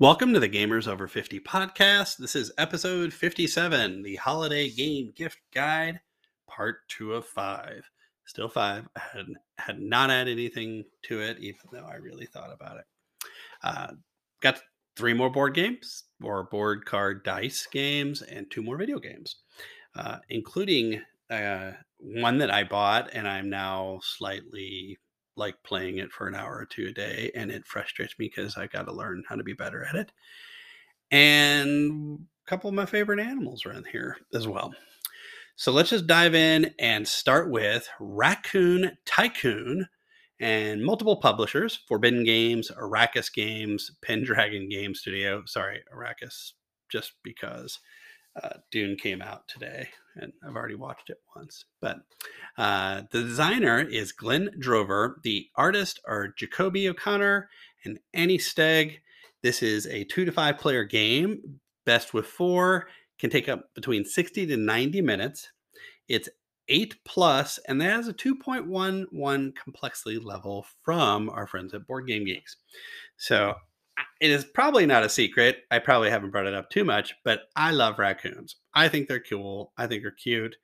Welcome to the Gamers Over 50 podcast. This is episode 57, the Holiday Game Gift Guide, part two of five. Still five. I had, had not added anything to it, even though I really thought about it. Uh, got three more board games, or board card dice games, and two more video games, uh, including uh, one that I bought and I'm now slightly like playing it for an hour or two a day, and it frustrates me because I got to learn how to be better at it. And a couple of my favorite animals are in here as well. So let's just dive in and start with Raccoon Tycoon and multiple publishers Forbidden Games, Arrakis Games, Pendragon Game Studio. Sorry, Arrakis, just because uh, Dune came out today, and I've already watched it once. But uh, the designer is Glenn Drover. The artist are Jacoby O'Connor and Annie Stegg. This is a two to five player game, best with four, can take up between 60 to 90 minutes. It's eight plus, and that has a 2.11 complexity level from our friends at Board Game Geeks. So it is probably not a secret. I probably haven't brought it up too much, but I love raccoons. I think they're cool. I think they're cute.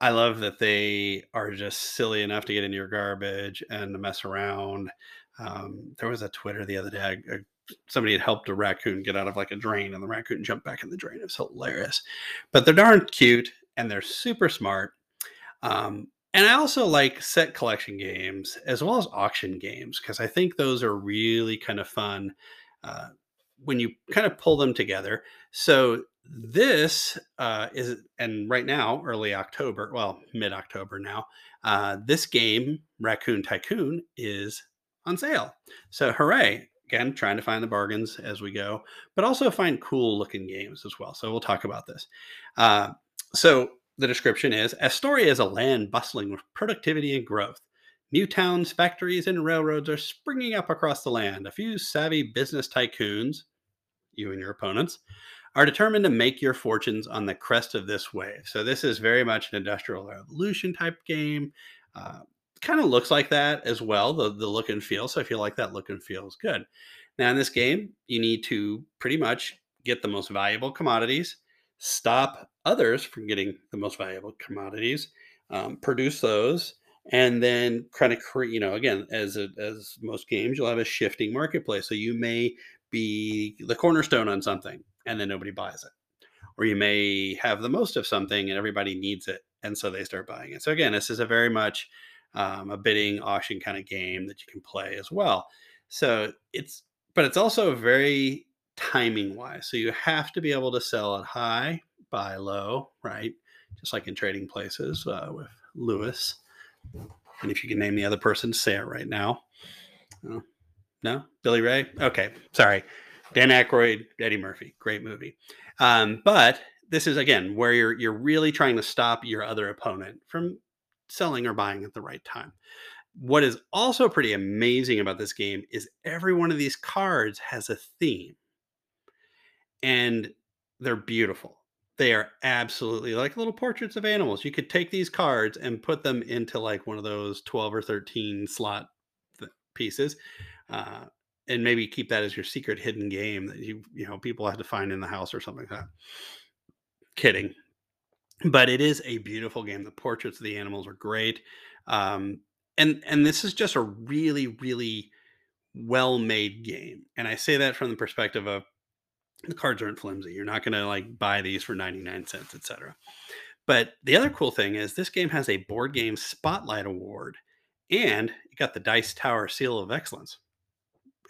I love that they are just silly enough to get into your garbage and mess around. Um, there was a Twitter the other day. I, somebody had helped a raccoon get out of like a drain, and the raccoon jumped back in the drain. It was hilarious. But they're darn cute and they're super smart. Um, and I also like set collection games as well as auction games because I think those are really kind of fun uh, when you kind of pull them together. So this uh, is, and right now, early October, well, mid October now, uh, this game, Raccoon Tycoon, is on sale. So hooray! Again, trying to find the bargains as we go, but also find cool looking games as well. So we'll talk about this. Uh, so the description is Astoria is a land bustling with productivity and growth. New towns, factories, and railroads are springing up across the land. A few savvy business tycoons, you and your opponents, are determined to make your fortunes on the crest of this wave. So, this is very much an industrial revolution type game. Uh, kind of looks like that as well, the, the look and feel. So, I feel like that look and feel is good. Now, in this game, you need to pretty much get the most valuable commodities stop others from getting the most valuable commodities, um, produce those, and then kind of create. You know, again, as a, as most games, you'll have a shifting marketplace. So you may be the cornerstone on something, and then nobody buys it, or you may have the most of something, and everybody needs it, and so they start buying it. So again, this is a very much um, a bidding auction kind of game that you can play as well. So it's, but it's also very timing wise. So you have to be able to sell it high, buy low, right? Just like in trading places uh, with Lewis. And if you can name the other person, say it right now. Oh, no, Billy Ray. Okay, sorry. Dan Aykroyd, Eddie Murphy, great movie. Um, but this is again where you're you're really trying to stop your other opponent from selling or buying at the right time. What is also pretty amazing about this game is every one of these cards has a theme and they're beautiful. They are absolutely like little portraits of animals. You could take these cards and put them into like one of those 12 or 13 slot th- pieces. Uh, and maybe keep that as your secret hidden game that you you know people have to find in the house or something like that. Kidding, but it is a beautiful game. The portraits of the animals are great, um, and and this is just a really really well made game. And I say that from the perspective of the cards aren't flimsy. You're not going to like buy these for 99 cents, etc. But the other cool thing is this game has a board game spotlight award and it got the Dice Tower Seal of Excellence.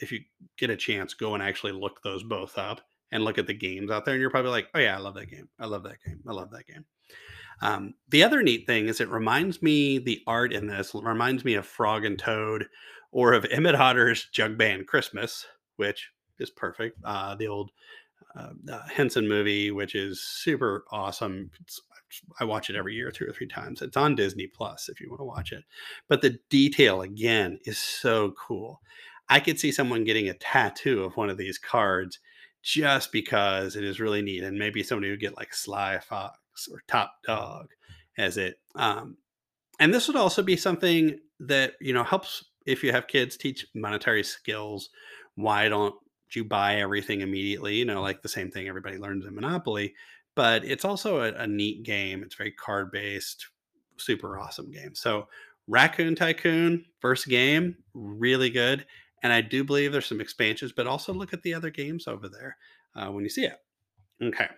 If you get a chance, go and actually look those both up and look at the games out there. And you're probably like, oh, yeah, I love that game. I love that game. I love that game. Um, the other neat thing is it reminds me, the art in this reminds me of Frog and Toad or of Emmett Otter's Jug Band Christmas, which is perfect. Uh, the old uh, Henson movie, which is super awesome. It's, I watch it every year, two or three times. It's on Disney Plus if you want to watch it. But the detail again is so cool. I could see someone getting a tattoo of one of these cards just because it is really neat, and maybe somebody would get like Sly Fox or Top Dog as it. Um, and this would also be something that you know helps if you have kids teach monetary skills. Why don't you buy everything immediately, you know, like the same thing everybody learns in Monopoly. But it's also a, a neat game. It's very card based, super awesome game. So Raccoon Tycoon, first game, really good. And I do believe there's some expansions, but also look at the other games over there uh, when you see it. Okay.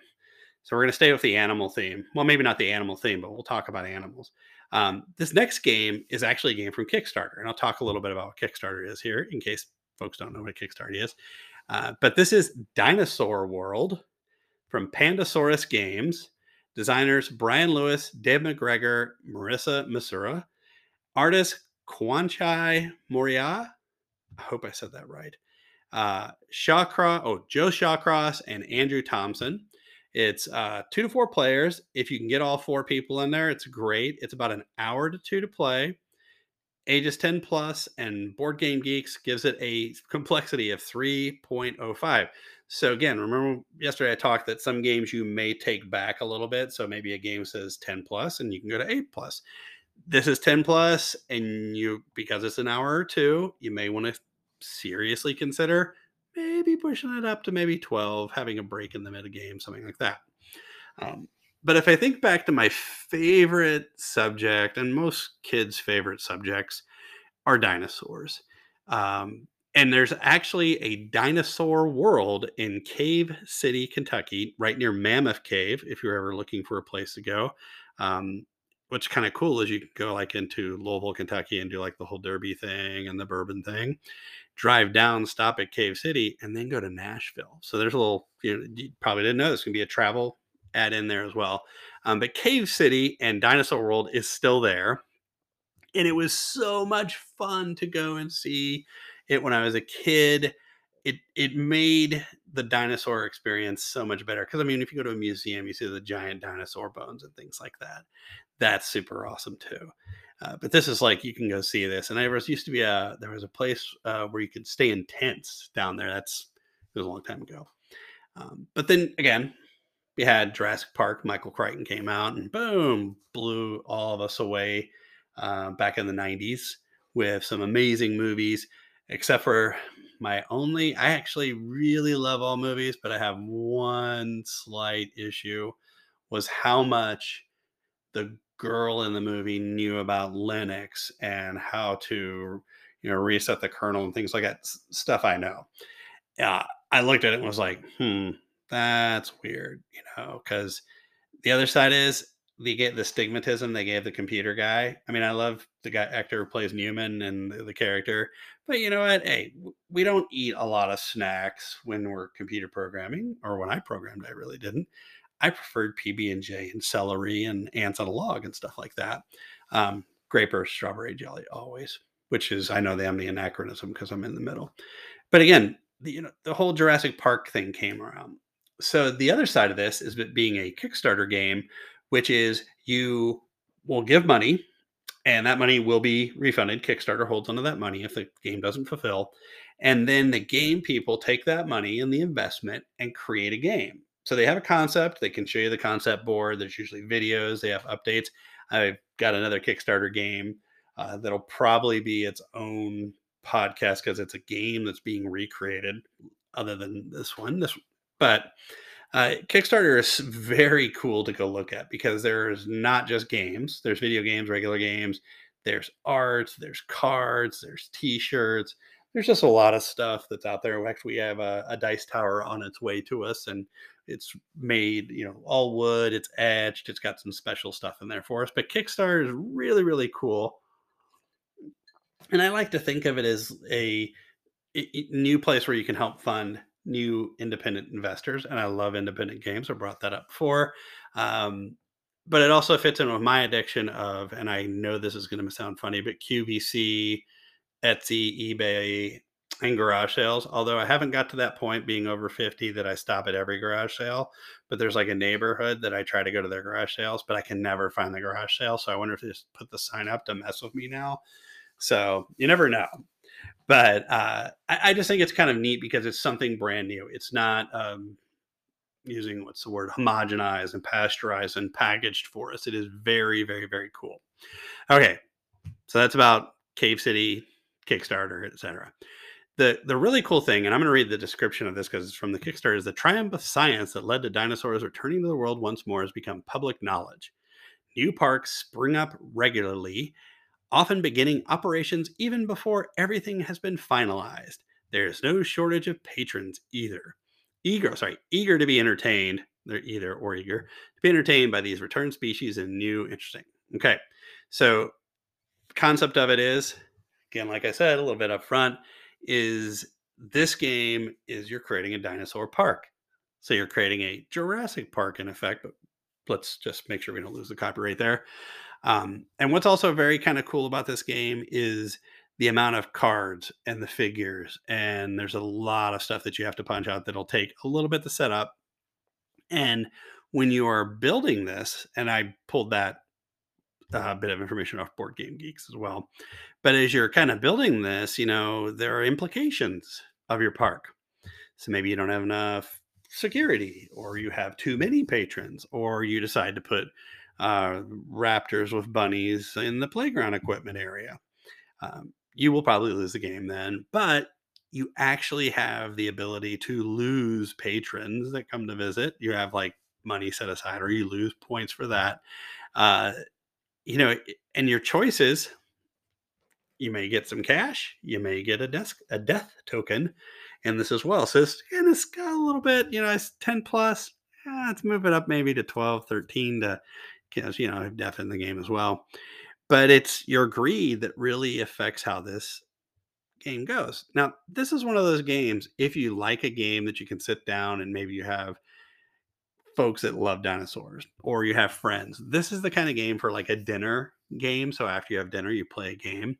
So we're going to stay with the animal theme. Well, maybe not the animal theme, but we'll talk about animals. Um, this next game is actually a game from Kickstarter, and I'll talk a little bit about what Kickstarter is here in case folks don't know what a Kickstarter is. Uh, but this is Dinosaur World from Pandasaurus Games. Designers Brian Lewis, Dave McGregor, Marissa Masura. Artist Kwanchai Moriya. I hope I said that right. Uh, Shawcross, oh, Joe Shawcross and Andrew Thompson. It's uh, two to four players. If you can get all four people in there, it's great. It's about an hour to two to play. Ages 10 plus, and Board Game Geeks gives it a complexity of 3.05. So again, remember yesterday I talked that some games you may take back a little bit. So maybe a game says 10 plus, and you can go to 8 plus. This is 10 plus, and you because it's an hour or two, you may want to seriously consider maybe pushing it up to maybe 12, having a break in the mid game, something like that. Um, but if I think back to my favorite subject, and most kids' favorite subjects are dinosaurs. Um, and there's actually a dinosaur world in Cave City, Kentucky, right near Mammoth Cave, if you're ever looking for a place to go. Um, what's kind of cool is you can go like into Louisville, Kentucky and do like the whole derby thing and the bourbon thing drive down, stop at Cave City, and then go to Nashville. So there's a little, you, know, you probably didn't know this can be a travel add in there as well. Um, but Cave City and Dinosaur World is still there. And it was so much fun to go and see it when I was a kid. It, it made the dinosaur experience so much better. Because, I mean, if you go to a museum, you see the giant dinosaur bones and things like that. That's super awesome too. Uh, but this is like you can go see this. And there was used to be a there was a place uh, where you could stay in tents down there. That's it was a long time ago. Um, but then again, we had Jurassic Park. Michael Crichton came out and boom, blew all of us away uh, back in the '90s with some amazing movies. Except for my only, I actually really love all movies, but I have one slight issue was how much the girl in the movie knew about Linux and how to, you know, reset the kernel and things like that. stuff I know. Yeah, I looked at it and was like, hmm, that's weird, you know, because the other side is they get the stigmatism they gave the computer guy. I mean, I love the guy actor who plays Newman and the, the character, but you know what? Hey, we don't eat a lot of snacks when we're computer programming, or when I programmed, I really didn't. I preferred PB and J and celery and ants on a log and stuff like that. Um, grape or strawberry jelly always, which is I know the I'm the anachronism because I'm in the middle. But again, the, you know the whole Jurassic Park thing came around. So the other side of this is being a Kickstarter game, which is you will give money and that money will be refunded. Kickstarter holds onto that money if the game doesn't fulfill. And then the game people take that money and the investment and create a game so they have a concept they can show you the concept board there's usually videos they have updates i've got another kickstarter game uh, that'll probably be its own podcast because it's a game that's being recreated other than this one this but uh, kickstarter is very cool to go look at because there's not just games there's video games regular games there's art there's cards there's t-shirts there's just a lot of stuff that's out there. Actually, we have a, a, dice tower on its way to us, and it's made, you know, all wood. It's etched. It's got some special stuff in there for us. But Kickstarter is really, really cool. And I like to think of it as a, a new place where you can help fund new independent investors. And I love independent games. I brought that up before. Um, but it also fits in with my addiction of, and I know this is going to sound funny, but QVC, Etsy, eBay, and garage sales. Although I haven't got to that point being over 50 that I stop at every garage sale, but there's like a neighborhood that I try to go to their garage sales, but I can never find the garage sale. So I wonder if they just put the sign up to mess with me now. So you never know. But uh, I, I, just think it's kind of neat because it's something brand new. It's not um, using what's the word homogenized and pasteurized and packaged for us. It is very, very, very cool. Okay. So that's about Cave City, Kickstarter, etc. the the really cool thing, and I'm going to read the description of this because it's from the Kickstarter, is the triumph of science that led to dinosaurs returning to the world once more has become public knowledge. New parks spring up regularly, often beginning operations even before everything has been finalized. There is no shortage of patrons either. Eager, sorry, eager to be entertained. They're either or eager to be entertained by these return species and new interesting. Okay, so concept of it is again, like I said, a little bit up front is this game is you're creating a dinosaur park. So you're creating a Jurassic Park in effect, but let's just make sure we don't lose the copyright there. Um, and what's also very kind of cool about this game is the amount of cards and the figures. And there's a lot of stuff that you have to punch out that'll take a little bit to set up. And when you are building this, and I pulled that uh, bit of information off Board Game Geeks as well. But as you're kind of building this, you know, there are implications of your park. So maybe you don't have enough security, or you have too many patrons, or you decide to put uh, raptors with bunnies in the playground equipment area. Um, you will probably lose the game then, but you actually have the ability to lose patrons that come to visit. You have like money set aside, or you lose points for that. Uh, you know, and your choices, you may get some cash, you may get a desk a death token in this as well. So it's, and it's got a little bit, you know, it's 10 plus. Yeah, let's move it up maybe to 12, 13 to because you know, I have death in the game as well. But it's your greed that really affects how this game goes. Now, this is one of those games, if you like a game that you can sit down and maybe you have folks that love dinosaurs or you have friends. This is the kind of game for like a dinner game. So after you have dinner, you play a game.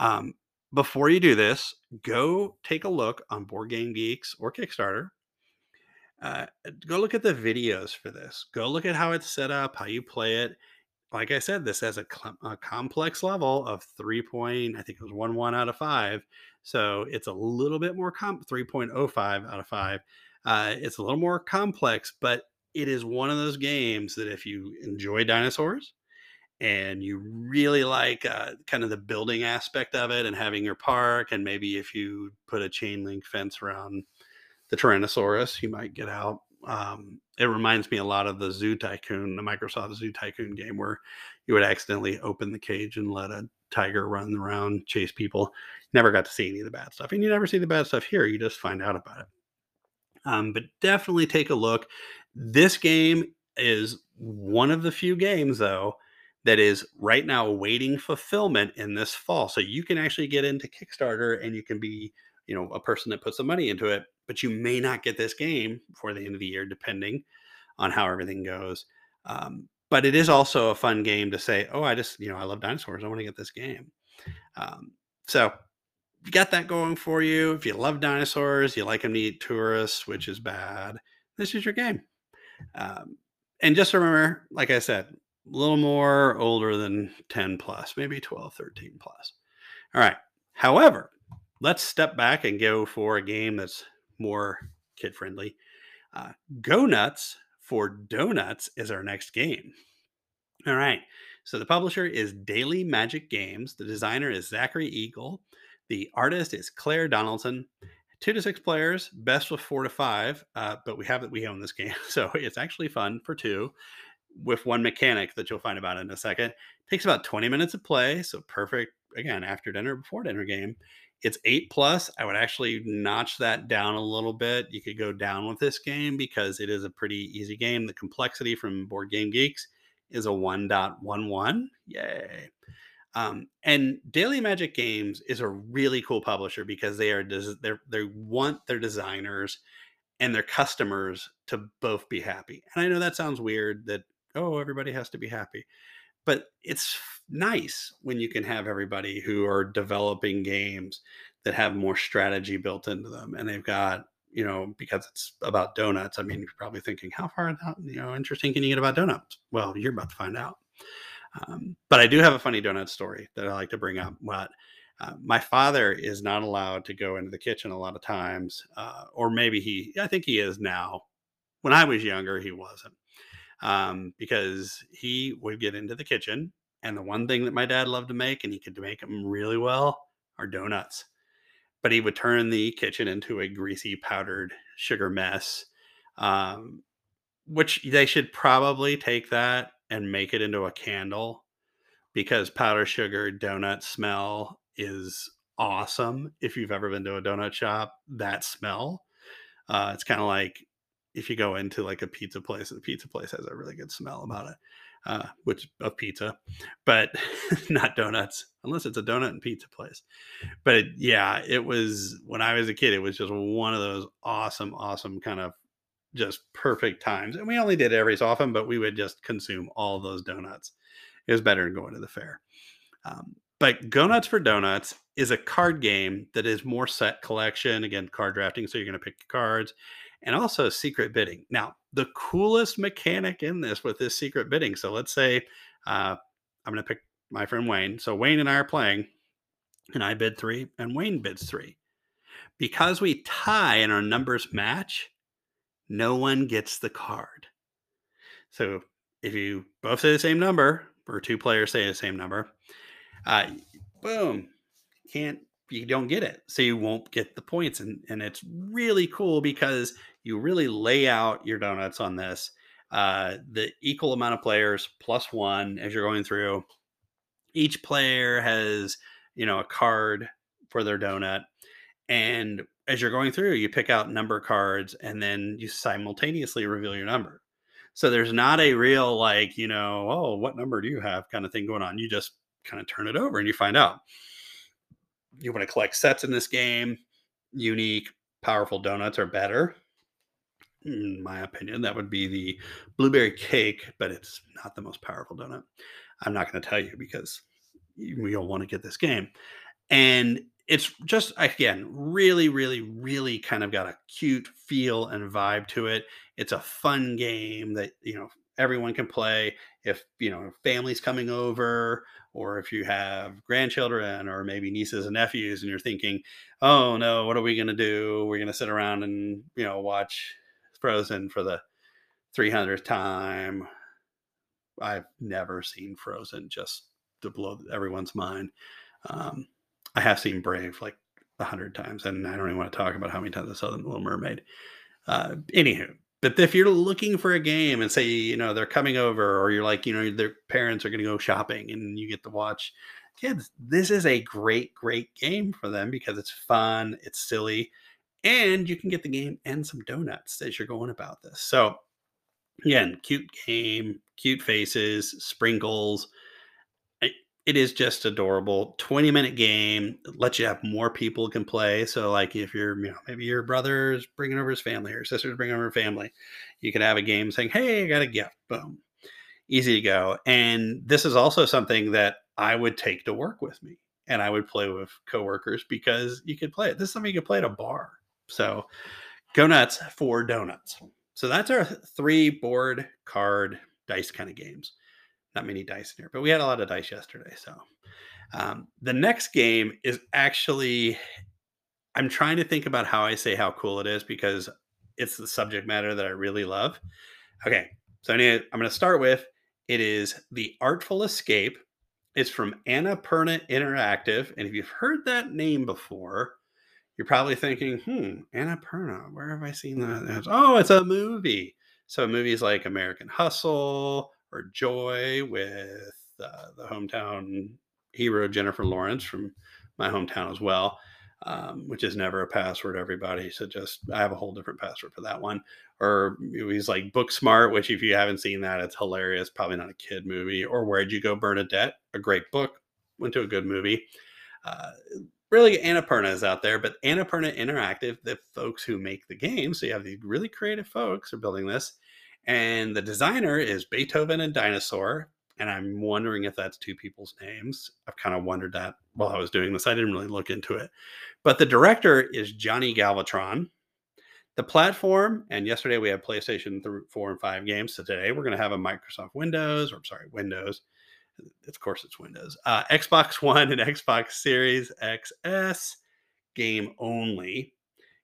Um, before you do this, go take a look on Board Game Geeks or Kickstarter. Uh, go look at the videos for this. Go look at how it's set up, how you play it. Like I said, this has a, cl- a complex level of three point. I think it was one one out of five. So it's a little bit more comp. Three point oh five out of five. Uh, it's a little more complex, but it is one of those games that if you enjoy dinosaurs and you really like uh, kind of the building aspect of it and having your park and maybe if you put a chain link fence around the tyrannosaurus you might get out um, it reminds me a lot of the zoo tycoon the microsoft zoo tycoon game where you would accidentally open the cage and let a tiger run around chase people. Never got to see any of the bad stuff and you never see the bad stuff here you just find out about it. Um, but definitely take a look. This game is one of the few games, though, that is right now awaiting fulfillment in this fall. So you can actually get into Kickstarter and you can be, you know, a person that puts some money into it, but you may not get this game before the end of the year, depending on how everything goes. Um, but it is also a fun game to say, oh, I just, you know, I love dinosaurs. I want to get this game. Um, so you got that going for you. If you love dinosaurs, you like them to eat tourists, which is bad, this is your game. Um, and just remember, like I said, a little more older than 10 plus, maybe 12, 13 plus. All right. However, let's step back and go for a game that's more kid friendly. Uh, Go Nuts for Donuts is our next game. All right. So the publisher is Daily Magic Games. The designer is Zachary Eagle. The artist is Claire Donaldson two to six players, best with four to five. Uh, but we have it, we own this game, so it's actually fun for two with one mechanic that you'll find about in a second. takes about 20 minutes of play, so perfect again after dinner, before dinner game. It's eight plus. I would actually notch that down a little bit. You could go down with this game because it is a pretty easy game. The complexity from Board Game Geeks is a 1.11. Yay. Um, and Daily Magic Games is a really cool publisher because they are des- they they want their designers and their customers to both be happy. And I know that sounds weird that oh everybody has to be happy, but it's nice when you can have everybody who are developing games that have more strategy built into them and they've got you know because it's about donuts i mean you're probably thinking how far out you know interesting can you get about donuts well you're about to find out um, but I do have a funny donut story that I like to bring up. but uh, my father is not allowed to go into the kitchen a lot of times, uh, or maybe he, I think he is now. When I was younger, he wasn't um, because he would get into the kitchen. And the one thing that my dad loved to make, and he could make them really well, are donuts. but he would turn the kitchen into a greasy powdered sugar mess. Um, which they should probably take that and make it into a candle because powdered sugar donut smell is awesome. If you've ever been to a donut shop, that smell, uh, it's kind of like if you go into like a pizza place, the pizza place has a really good smell about it, uh, which of pizza, but not donuts, unless it's a donut and pizza place. But yeah, it was when I was a kid, it was just one of those awesome, awesome kind of just perfect times. And we only did it every so often, but we would just consume all those donuts. It was better than going to the fair. Um, but Go Nuts for Donuts is a card game that is more set collection. Again, card drafting. So you're going to pick cards and also secret bidding. Now, the coolest mechanic in this with this secret bidding. So let's say uh, I'm going to pick my friend Wayne. So Wayne and I are playing, and I bid three, and Wayne bids three. Because we tie and our numbers match, no one gets the card. So if you both say the same number, or two players say the same number, uh, boom, can't you don't get it, so you won't get the points, and and it's really cool because you really lay out your donuts on this. Uh, the equal amount of players plus one as you're going through. Each player has you know a card for their donut, and as you're going through, you pick out number cards, and then you simultaneously reveal your number. So there's not a real like, you know, oh, what number do you have kind of thing going on. You just kind of turn it over and you find out. You want to collect sets in this game, unique, powerful donuts are better. In my opinion, that would be the blueberry cake, but it's not the most powerful donut. I'm not going to tell you because we all want to get this game. And it's just again really really really kind of got a cute feel and vibe to it it's a fun game that you know everyone can play if you know families coming over or if you have grandchildren or maybe nieces and nephews and you're thinking oh no what are we going to do? We're going to sit around and you know watch frozen for the 300th time. I've never seen frozen just to blow everyone's mind. Um, i have seen brave like a hundred times and i don't even want to talk about how many times i saw the little mermaid. Uh, anywho but if you're looking for a game and say, you know, they're coming over or you're like, you know, their parents are going to go shopping and you get to watch kids, this is a great, great game for them because it's fun, it's silly, and you can get the game and some donuts as you're going about this. So, again, cute game, cute faces, sprinkles, it is just adorable. 20 minute game let you have more people can play. So like if you're you know maybe your brother's bringing over his family or sister's bringing over her family you can have a game saying hey i got a gift. Boom. Easy to go. And this is also something that i would take to work with me and i would play with coworkers because you could play it. This is something you could play at a bar. So go nuts for donuts. So that's our three board card dice kind of games not many dice in here, but we had a lot of dice yesterday. So um, the next game is actually, I'm trying to think about how I say how cool it is because it's the subject matter that I really love. Okay, so anyway, I'm going to start with it is The Artful Escape. It's from Annapurna Interactive. And if you've heard that name before, you're probably thinking, hmm, Annapurna, where have I seen that? Oh, it's a movie. So movies like American Hustle, or Joy with uh, the hometown hero Jennifer Lawrence from my hometown as well, um, which is never a password, everybody. So just I have a whole different password for that one. Or movies like Booksmart, which if you haven't seen that, it's hilarious. Probably not a kid movie. Or Where'd You Go, Bernadette? A great book. Went to a good movie. Uh, really Annapurna is out there, but Annapurna Interactive, the folks who make the game, so you have these really creative folks are building this. And the designer is Beethoven and Dinosaur. And I'm wondering if that's two people's names. I've kind of wondered that while I was doing this. I didn't really look into it. But the director is Johnny Galvatron. The platform, and yesterday we had PlayStation 3, 4 and 5 games. So today we're going to have a Microsoft Windows, or sorry, Windows. Of course, it's Windows. Uh, Xbox One and Xbox Series XS game only.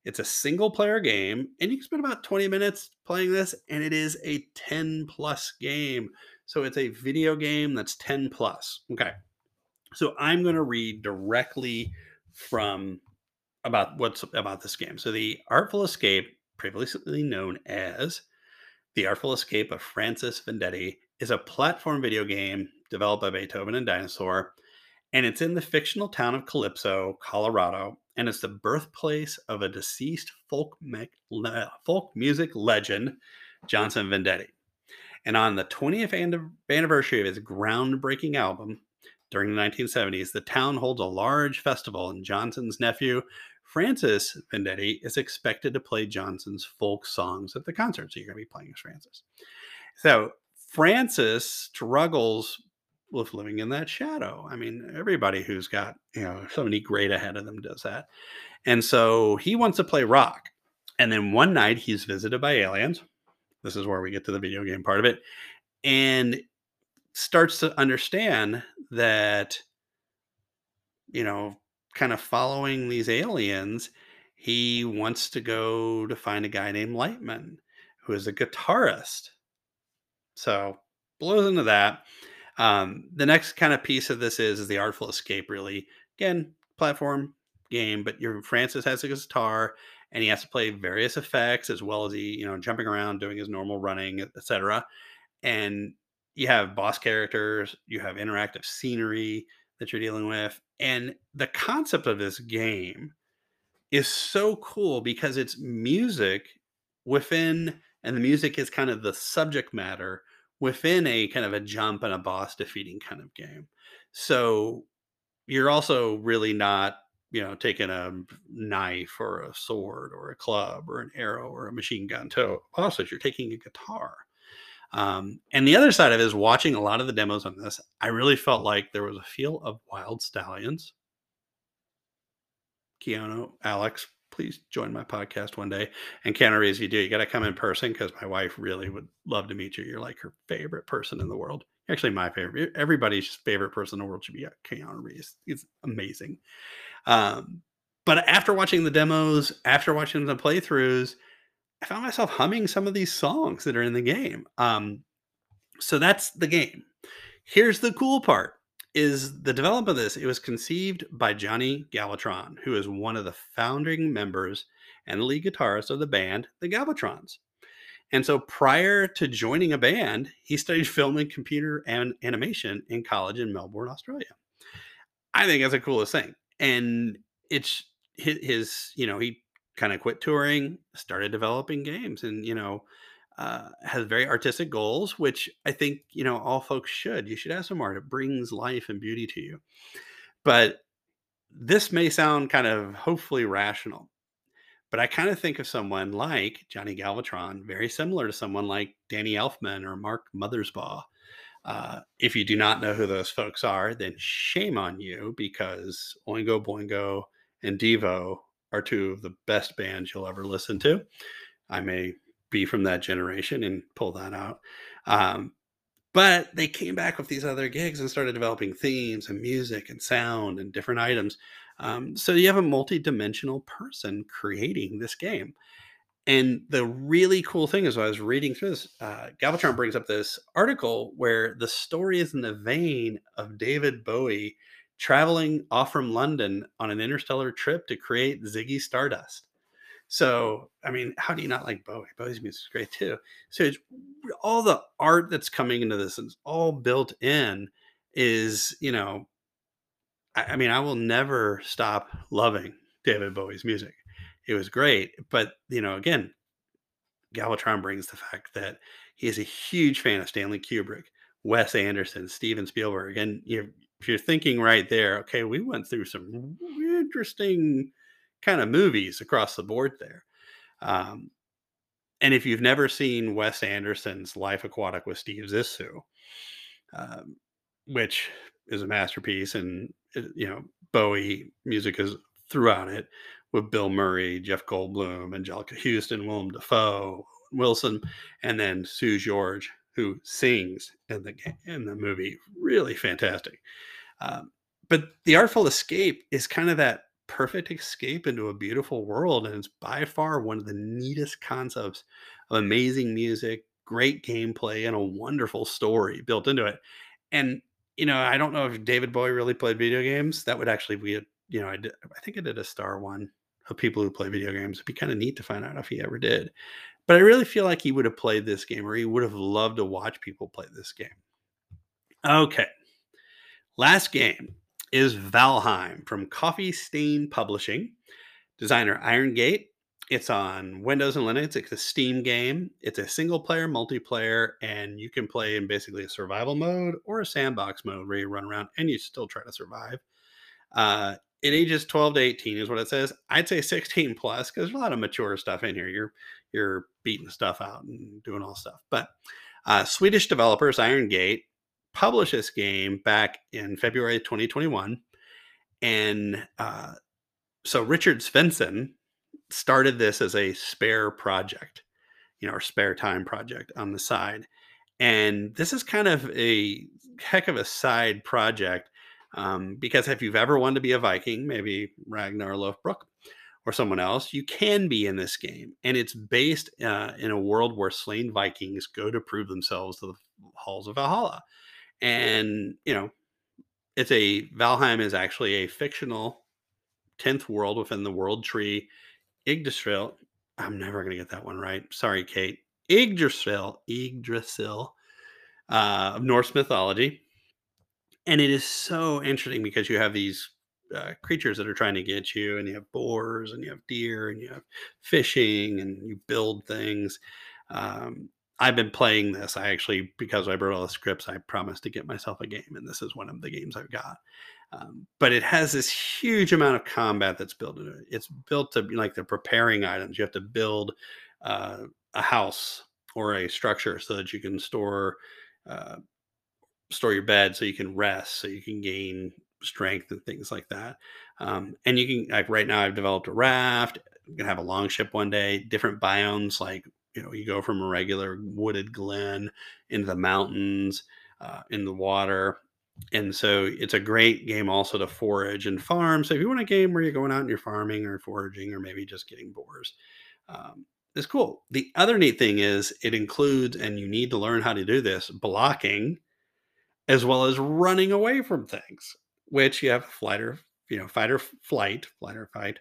It's a single player game, and you can spend about 20 minutes playing this, and it is a 10 plus game. So it's a video game that's 10 plus. Okay. So I'm going to read directly from about what's about this game. So, The Artful Escape, previously known as The Artful Escape of Francis Vendetti, is a platform video game developed by Beethoven and Dinosaur, and it's in the fictional town of Calypso, Colorado, and it's the birthplace of a deceased folk, me- le- folk music legend, Johnson Vendetti. And on the 20th anniversary of his groundbreaking album during the 1970s, the town holds a large festival, and Johnson's nephew, Francis Vendetti, is expected to play Johnson's folk songs at the concert. So you're going to be playing as Francis. So Francis struggles with living in that shadow. I mean, everybody who's got, you know, somebody great ahead of them does that. And so he wants to play rock. And then one night he's visited by aliens. This is where we get to the video game part of it. And starts to understand that, you know, kind of following these aliens, he wants to go to find a guy named Lightman, who is a guitarist. So blows into that. Um, the next kind of piece of this is, is the Artful Escape, really. Again, platform game, but your Francis has a guitar and he has to play various effects as well as he, you know, jumping around, doing his normal running, etc. And you have boss characters, you have interactive scenery that you're dealing with. And the concept of this game is so cool because it's music within, and the music is kind of the subject matter within a kind of a jump and a boss defeating kind of game. So you're also really not, you know, taking a knife or a sword or a club or an arrow or a machine gun to bosses. You're taking a guitar. Um, and the other side of it is watching a lot of the demos on this. I really felt like there was a feel of Wyld Stallyns. Keanu, Alex, please join my podcast one day. And Reeves, you do, you got to come in person because my wife really would love to meet you. You're like her favorite person in the world. Actually, my favorite. Everybody's favorite person in the world should be Keanu Reeves. He's amazing. Um, but after watching the demos, after watching the playthroughs, I found myself humming some of these songs that are in the game. Um, so that's the game. Here's the cool part is the development of this. It was conceived by Johnny Galvatron, who is one of the founding members and lead guitarist of the band, the Galvatrons. And so prior to joining a band, he studied film and computer and animation in college in Melbourne, Australia. I think that's the coolest thing. And it's his you know, he kind of quit touring, started developing games, and you know, uh, has very artistic goals, which I think you know all folks should. You should have some art; it brings life and beauty to you. But this may sound kind of hopefully rational, but I kind of think of someone like Johnny Galvatron, very similar to someone like Danny Elfman or Mark Mothersbaugh. Uh, if you do not know who those folks are, then shame on you because Oingo Boingo and Devo are two of the best bands you'll ever listen to. I may be from that generation and pull that out. Um, but they came back with these other gigs and started developing themes and music and sound and different items. Um, so you have a multi-dimensional person creating this game. And the really cool thing is, I was reading through this, uh, Galvatron brings up this article where the story is in the vein of David Bowie traveling off from London on an interstellar trip to create Ziggy Stardust. So, I mean, how do you not like Bowie? Bowie's music is great too. So, it's all the art that's coming into this is all built in. Is you know, I, I mean, I will never stop loving David Bowie's music. It was great, but you know, again, Galvatron brings the fact that he is a huge fan of Stanley Kubrick, Wes Anderson, Steven Spielberg, and you if you're thinking right there, okay, we went through some interesting kind of movies across the board there. Um, and if you've never seen Wes Anderson's Life Aquatic with Steve Zissou, um, which is a masterpiece, and uh, you know Bowie music is throughout it with Bill Murray, Jeff Goldblum, Anjelica Huston, Willem Dafoe, Wilson, and then Seu Jorge, who sings in the in the movie. Really fantastic. Um, but the Artful Escape is kind of that perfect escape into a beautiful world, and it's by far one of the neatest concepts of amazing music, great gameplay, and a wonderful story built into it. And you know, I don't know if David Bowie really played video games. That would actually be a you know, I, did, I think I did a star one of people who play video games. It'd be kind of neat to find out if he ever did. But I really feel like he would have played this game or he would have loved to watch people play this game. Okay. Last game is Valheim from Coffee Stain Publishing. Designer Iron Gate. It's on Windows and Linux. It's a Steam game. It's a single player, multiplayer, and you can play in basically a survival mode or a sandbox mode where you run around and you still try to survive. Uh, it ages 12 to 18 is what it says. I'd say 16 plus because there's a lot of mature stuff in here. You're you're beating stuff out and doing all stuff. But uh, Swedish developers Iron Gate published this game back in February 2021, and uh, so Richard Svensson started this as a spare project, you know, or spare time project on the side. And this is kind of a heck of a side project um, because if you've ever wanted to be a Viking, maybe Ragnar Lothbrok or someone else, you can be in this game. And it's based uh, in a world where slain Vikings go to prove themselves to the halls of Valhalla. And, you know, it's a Valheim is actually a fictional 10th world within the world tree. Yggdrasil, I'm never going to get that one right. Sorry, Kate. Yggdrasil, Yggdrasil uh, of Norse mythology. And it is so interesting because you have these uh, creatures that are trying to get you, and you have boars, and you have deer, and you have fishing, and you build things. Um, I've been playing this. I actually, because I wrote all the scripts, I promised to get myself a game, and this is one of the games I've got. Um, but it has this huge amount of combat that's built into it. It's built to be like the preparing items. You have to build uh, a house or a structure so that you can store uh, store your bed, so you can rest, so you can gain strength and things like that. Um, and you can like right now, I've developed a raft. I'm gonna have a long ship one day. Different biomes, like you know, you go from a regular wooded glen into the mountains, uh, in the water and so it's a great game also to forage and farm. So if you want a game where you're going out and you're farming or foraging or maybe just getting boars, um, it's cool. The other neat thing is it includes, and you need to learn how to do this, blocking as well as running away from things, which you have a flighter, you know, fight or flight, flighter fight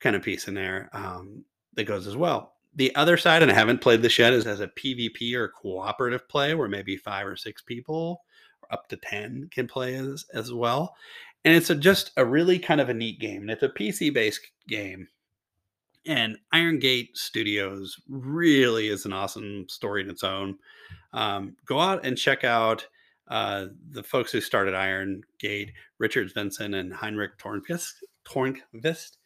kind of piece in there um, that goes as well. The other side, and I haven't played this yet, is as a PvP or cooperative play where maybe five or six people or up to 10 can play as, as well. And it's a, just a really kind of a neat game. And it's a PC based game. And Iron Gate Studios really is an awesome story in its own. Um, go out and check out uh, the folks who started Iron Gate, Richard Svensson and Heinrich. Tornqvist.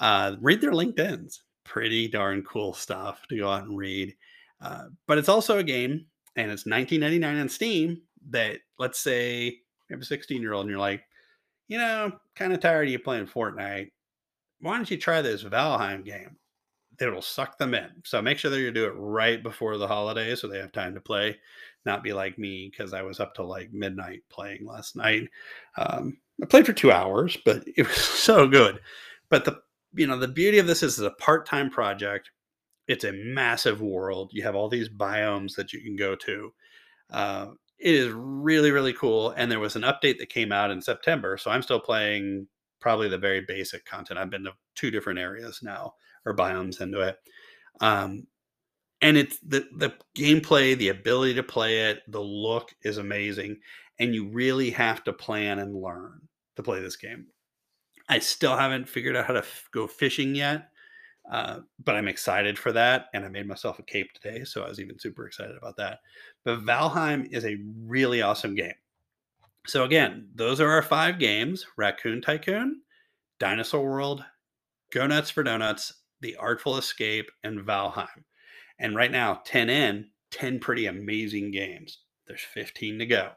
Uh, read their LinkedIn's. Pretty darn cool stuff to go out and read. Uh, but it's also a game, and it's 19.99 on Steam that let's say you have a 16 year old and you're like, you know, kind of tired of you playing Fortnite. Why don't you try this Valheim game? That'll suck them in. So make sure that you do it right before the holidays so they have time to play. Not be like me because I was up till like midnight playing last night. Um, I played for two hours, but it was so good. But the you know the beauty of this is it's a part time project. It's a massive world. You have all these biomes that you can go to. Uh, it is really really cool and there was an update that came out in september so i'm still playing probably the very basic content i've been to two different areas now or biomes into it um, and it's the the gameplay the ability to play it the look is amazing and you really have to plan and learn to play this game i still haven't figured out how to f- go fishing yet uh, but I'm excited for that. And I made myself a cape today. So I was even super excited about that. But Valheim is a really awesome game. So again, those are our five games Raccoon Tycoon, Dinosaur World, Go Nuts for Donuts, The Artful Escape, and Valheim. And right now, 10 in, 10 pretty amazing games. There's 15 to go.